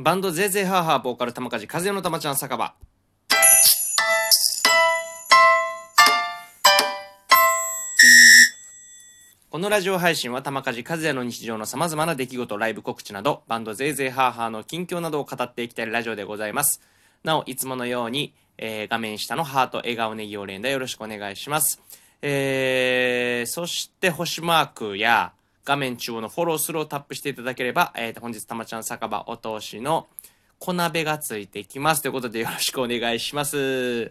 バンドゼーゼーハーハーボーカル玉梶風の玉ちゃん酒場。このラジオ配信は玉梶和也の日常のさまざまな出来事ライブ告知などバンドゼーゼーハーハーの近況などを語っていきたいラジオでございます。なおいつものように、えー画面下のハート笑顔ネギを連打よろしくお願いします。えー、そして星マークや画面中央のフォロースルーをタップしていただければ、えーと、本日たまちゃん酒場お通しの小鍋がついてきます。ということでよろしくお願いします。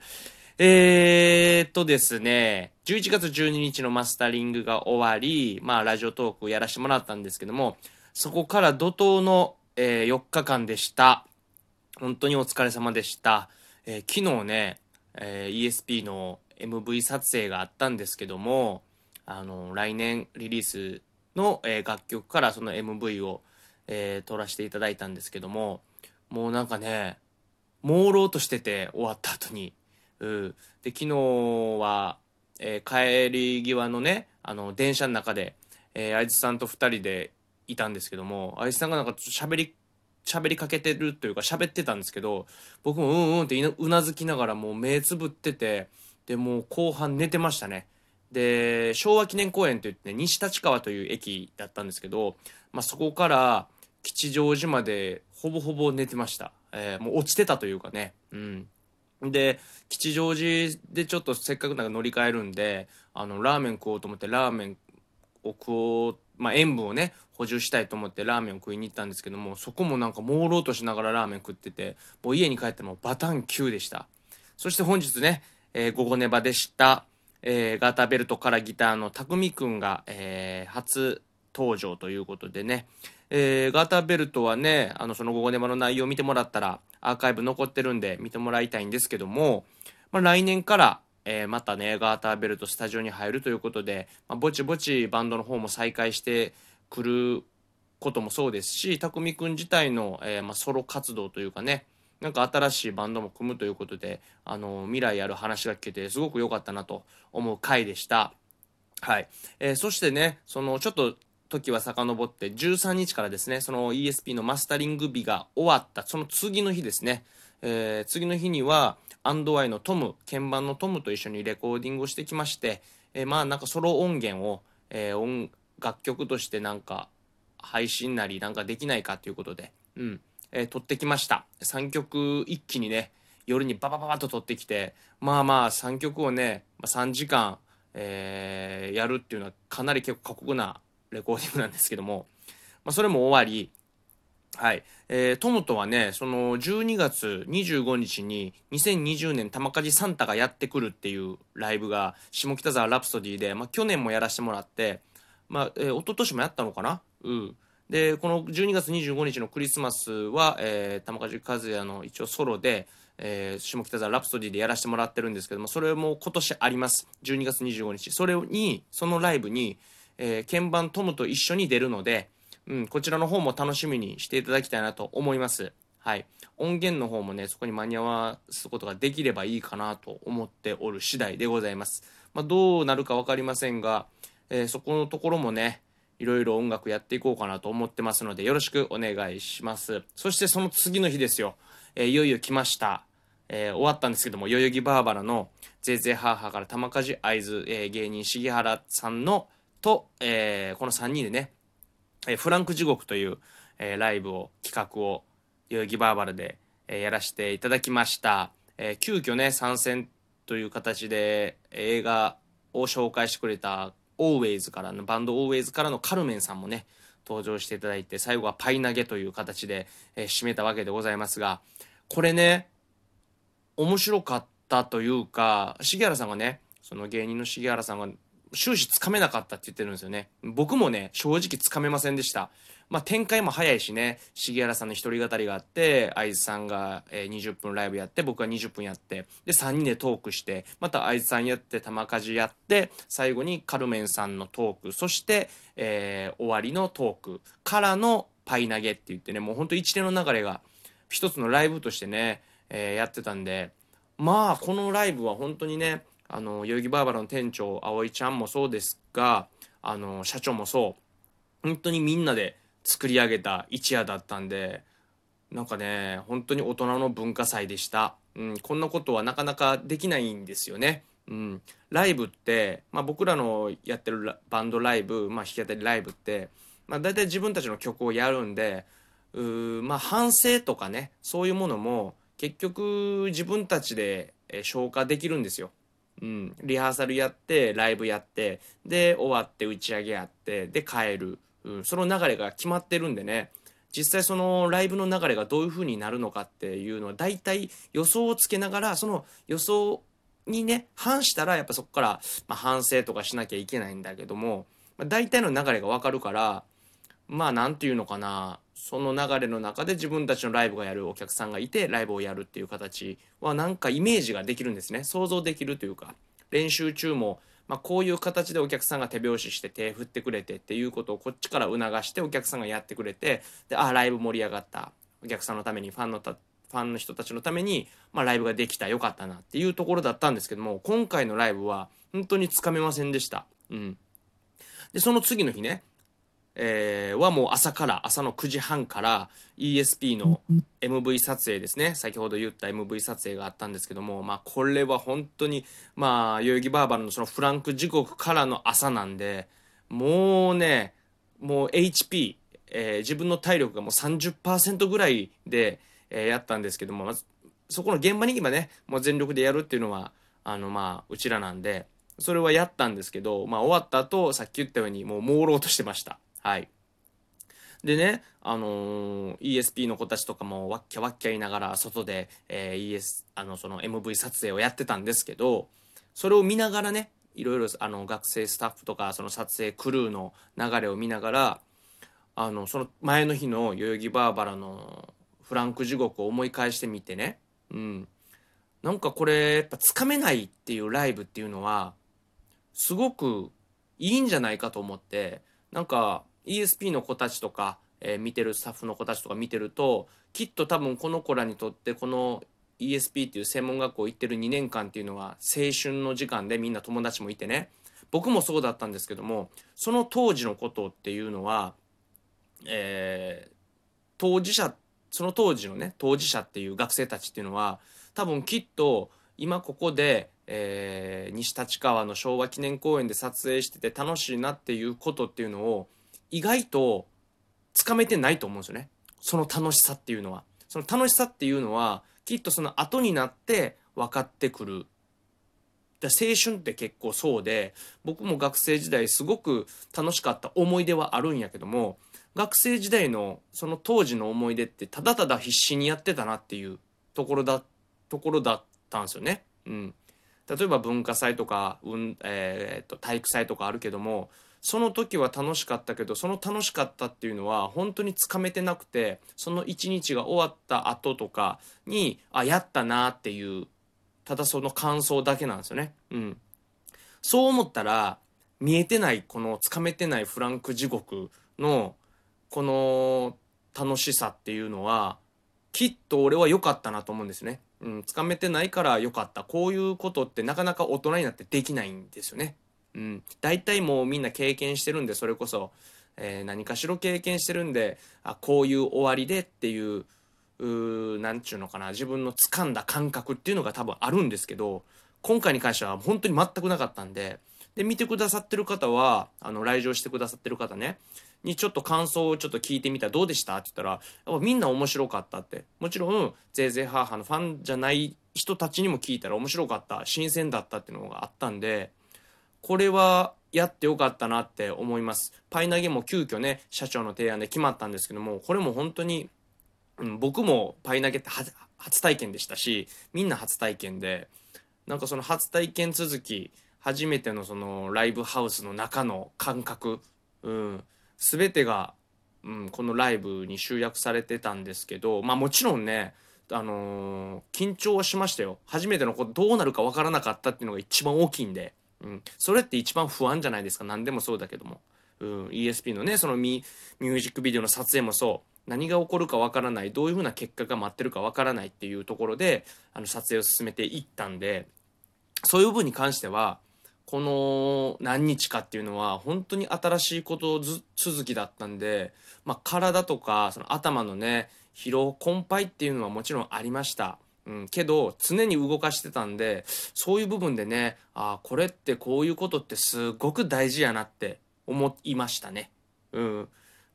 えーっとですね、11月12日のマスタリングが終わり、まあラジオトークをやらせてもらったんですけども、そこから怒涛の、えー4日間でした。本当にお疲れ様でした。えー昨日ね、えー ESP の MV 撮影があったんですけども、あの、来年リリースの、えー楽曲からその MV を、えー撮らせていただいたんですけども、もうなんかね、朦朧としてて終わった後に。うん。で、昨日は、えー帰り際のね、あの、電車の中で、えー、あいつさんと二人でいたんですけども、あいつさんがなんかちょっと喋り、喋りかけてるというか喋ってたんですけど、僕もうんうんってうなずきながらもう目つぶってて、で、もう後半寝てましたね。で、昭和記念公園といって、ね、西立川という駅だったんですけど、まあ、そこから吉祥寺までほぼほぼ寝てました。えーもう落ちてたというかね。うん。で、吉祥寺でちょっとせっかくなんか乗り換えるんで、あの、ラーメン食おうと思って、ラーメンを食おう、まあ、塩分をね、補充したいと思ってラーメンを食いに行ったんですけども、そこもなんか朦朧としながらラーメン食ってて、もう家に帰ってもバタン9でした。そして本日ね、えー午後ネバでした、えーガーターベルトからギターのたくんが、えー初登場ということでね、えーガーターベルトはね、あの、その午後ネバの内容を見てもらったら、アーカイブ残ってるんで見てもらいたいんですけども、まあ、来年から、えーまたね、ガーターベルトスタジオに入るということで、まあ、ぼちぼちバンドの方も再開してくることもそうですし、たくみくん自体の、えーまあ、ソロ活動というかね、なんか新しいバンドも組むということで、あの、未来ある話が聞けて、すごく良かったなと思う回でした。はい。えーそしてね、その、ちょっと、時は遡って、13日からですね、その ESP のマスタリング日が終わった、その次の日ですね、えー次の日には、アンドワイのトム、鍵盤のトムと一緒にレコーディングをしてきまして、えーまあなんかソロ音源を、えー音楽曲としてなんか配信なりなんかできないかということで、うん、えー撮ってきました。3曲一気にね、夜にババババッと撮ってきて、まあまあ3曲をね、3時間、えーやるっていうのはかなり結構過酷なレコーディングなんですけども、まあそれも終わり、はい。えートムとはね、その12月25日に2020年玉梶サンタがやってくるっていうライブが下北沢ラプソディで、まあ去年もやらせてもらって、まあ、えー一昨年もやったのかな？うん。で、この12月25日のクリスマスは、えー玉梶和也の一応ソロで、えー下北沢ラプソディでやらせてもらってるんですけども、それも今年あります。12月25日。それに、そのライブに、えー鍵盤トムと一緒に出るので、うん、こちらの方も楽しみにしていただきたいなと思います。はい。音源の方もね、そこに間に合わすことができればいいかなと思っておる次第でございます。まあ、どうなるか分かりませんが、えーそこのところもね、いろいろ音楽やっていこうかなと思ってますので、よろしくお願いします。そしてその次の日ですよ。えーいよいよ来ました。えー終わったんですけども、代々木バーバラのゼーゼーハーハーから玉梶会津、えー芸人重原さんのと、えーこの3人でね、えフランク地獄という、えライブを、企画を、代々木バーバラで、えやらせていただきました。えー急遽ね、参戦という形で、映画を紹介してくれた、オーウェイズからの、バンドオーウェイズからのカルメンさんもね、登場していただいて、最後はパイ投げという形で、えー締めたわけでございますが、これね、面白かったというか、重原さんがね、その芸人の重原さんが終始つかめなかったって言ってるんですよね。僕もね、正直つかめませんでした。まあ展開も早いしね、重原さんの一人語りがあって、愛津さんが、20分ライブやって、僕が20分やって、で3人でトークして、また愛津さんやって、玉梶やって、最後にカルメンさんのトーク、そして、えー終わりのトークからのパイ投げって言ってね、もうほんと一連の流れが一つのライブとしてね、えーやってたんで、まあ、このライブは本当にね、あの、代々木バーバラの店長、葵ちゃんもそうですが、あの、社長もそう、本当にみんなで作り上げた一夜だったんで、なんかね本当に大人の文化祭でした、うん、こんなことはなかなかできないんですよね。うん、ライブって、まあ、僕らのやってるバンドライブ、まあ、弾き語りライブって、まあ、大体自分たちの曲をやるんでうーまあ、反省とかねそういうものも結局自分たちで消化できるんですよ。うん、リハーサルやってライブやってで終わって打ち上げやってで帰る、うん、その流れが決まってるんでね実際そのライブの流れがどういう風になるのかっていうのは大体予想をつけながらその予想にね、反したらやっぱそこから、ま、反省とかしなきゃいけないんだけども、まあ、大体の流れがわかるから、まあなんていうのかな、その流れの中で自分たちのライブがやるお客さんがいて、ライブをやるっていう形はなんかイメージができるんですね。想像できるというか、練習中も、まあ、こういう形でお客さんが手拍子して手振ってくれてっていうことをこっちから促してお客さんがやってくれて、で、あ、ライブ盛り上がった。お客さんのためにファンのたファンの人たちのために、まあ、ライブができたよかったなっていうところだったんですけども今回のライブは本当につかめませんでした。うん、でその次の日ね、えー、はもう朝から朝の9時半から ESP の MV 撮影ですね先ほど言った MV 撮影があったんですけども、まあ、これは本当にまあ代々木バーバラのそのフランク時刻からの朝なんでもうねもう HP、えー、自分の体力がもう30%ぐらいでえー、やったんですけども、まず、そこの現場に今ね、もう全力でやるっていうのは、あの、まあ、うちらなんで、それはやったんですけど、まあ、終わった後、さっき言ったように、もう朦朧としてました。はい。でね、あのー、ESP の子たちとかもわっきゃわっきゃ言いながら外で、えー、ES、あの、その MV 撮影をやってたんですけど、それを見ながらね、いろいろあの学生スタッフとかその撮影クルーの流れを見ながらあのその前の日の代々木バーバラのフランク地獄を思い返してみてね、うん。なんかこれ、やっぱつかめないっていうライブっていうのは、すごくいいんじゃないかと思って、なんか ESP の子たちとか、えー、見てるスタッフの子たちとか見てると、きっと多分この子らにとってこの ESP っていう専門学校行ってる2年間っていうのは青春の時間でみんな友達もいてね、僕もそうだったんですけども、その当時のことっていうのは、えー、当事者その当時のね当事者っていう学生たちっていうのは多分きっと今ここで、えー、西立川の昭和記念公園で撮影してて楽しいなっていうことっていうのを意外とつかめてないと思うんですよね。その楽しさっていうのは。その楽しさっていうのはきっとその後になって分かってくる。だ青春って結構そうで僕も学生時代すごく楽しかった思い出はあるんやけども学生時代のその当時の思い出ってただただ必死にやってたなっていうところだところだったんですよね。うん、例えば文化祭とか、うんえー、っと体育祭とかあるけどもその時は楽しかったけどその楽しかったっていうのは本当につかめてなくてその一日が終わった後とかにあやったなっていうただその感想だけなんですよね。うん、そう思ったら見えてないこのつかめてないフランク地獄のこの楽しさっていうのはきっと俺は良かったなと思うんですね。うん、つかめてないから良かった。こういうことってなかなか大人になってできないんですよね。うん。大体もうみんな経験してるんで、それこそ、えー、何かしら経験してるんで、あ、こういう終わりでっていう、うなんちゅうのかな、自分の掴んだ感覚っていうのが多分あるんですけど、今回に関しては本当に全くなかったんで、で、見てくださってる方は、あの、来場してくださってる方ね、にちょっと感想をちょっと聞いてみたらどうでした？って言ったら、やっぱみんな面白かったって。もちろん、ぜいぜいハーハーのファンじゃない人たちにも聞いたら面白かった、新鮮だったっていうのがあったんで、これはやってよかったなって思います。パイ投げも急遽ね、社長の提案で決まったんですけども、これも本当に、うん、僕もパイ投げって初体験でしたし、みんな初体験で、なんかその初体験続き、初めてのそのライブハウスの中の感覚、うん、全てが、うん、このライブに集約されてたんですけどまあもちろんねあのー、緊張はしましたよ。初めてのことどうなるか分からなかったっていうのが一番大きいんで、うん、それって一番不安じゃないですか。何でもそうだけども、うん、ESP のねそのミミュージックビデオの撮影もそう。何が起こるか分からない。どういうふうな結果が待ってるか分からないっていうところであの撮影を進めていったんでそういう部分に関してはこの何日かっていうのは本当に新しいこと続きだったんで、まあ、体とかその頭のね疲労困憊っていうのはもちろんありました。うん、けど常に動かしてたんでそういう部分でねあこれってこういうことってすごく大事やなって思いましたね。うん、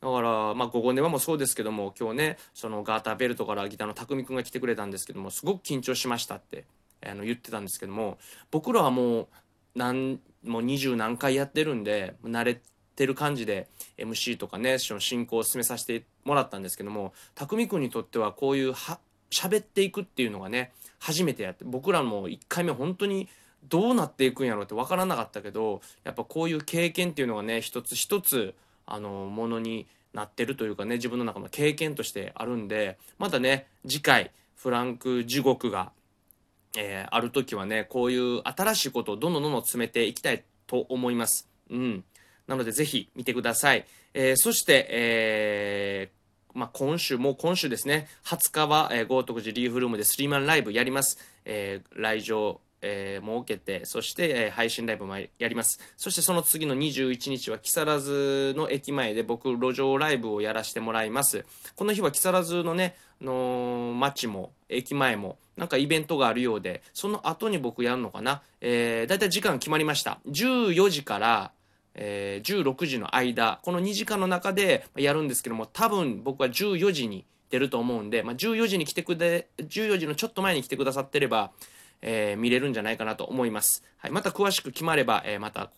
だから、まあ、午後電話もそうですけども今日ねそのガーターベルトからギターの匠くんが来てくれたんですけどもすごく緊張しましたってあの言ってたんですけども僕らはもう何もう二十何回やってるんで慣れてる感じで MC とかねその進行を進めさせてもらったんですけども匠くんにとってはこういうは喋っていくっていうのがね初めてやって僕らも1回目本当にどうなっていくんやろうって分からなかったけどやっぱこういう経験っていうのがね一つ一つあのものになってるというかね自分の中の経験としてあるんでまたね次回フランク地獄がえー、ある時はね、こういう新しいことをどんどんどんどん詰めていきたいと思います。うん。なのでぜひ見てください。えー、そして、えー、まあ、今週、もう今週ですね、20日は、えー、豪徳寺リーフルームでスリーマンライブやります。えー、来場、えー、設けて、そして、えー、配信ライブもやります。そしてその次の21日は木更津の駅前で僕、路上ライブをやらせてもらいます。この日は木更津のね、の街も、駅前も、なんかイベントがあるようで、その後に僕やるのかな。えー、だいたい時間決まりました。14時から、えー、16時の間、この2時間の中でやるんですけども、多分僕は14時に出ると思うんで、まあ、14時に来てくれ、14時のちょっと前に来てくださってれば、えー、見れるんじゃないかなと思います。はい、また詳しく決まれば、えー、また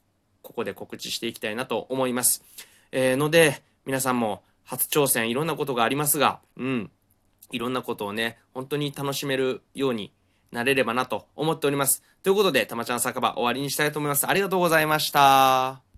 ここで告知していきたいなと思います。えー、ので、皆さんも初挑戦いろんなことがありますが、うん、いろんなことをね、本当に楽しめるようになれればなと思っております。ということで、たまちゃん酒場終わりにしたいと思います。ありがとうございました。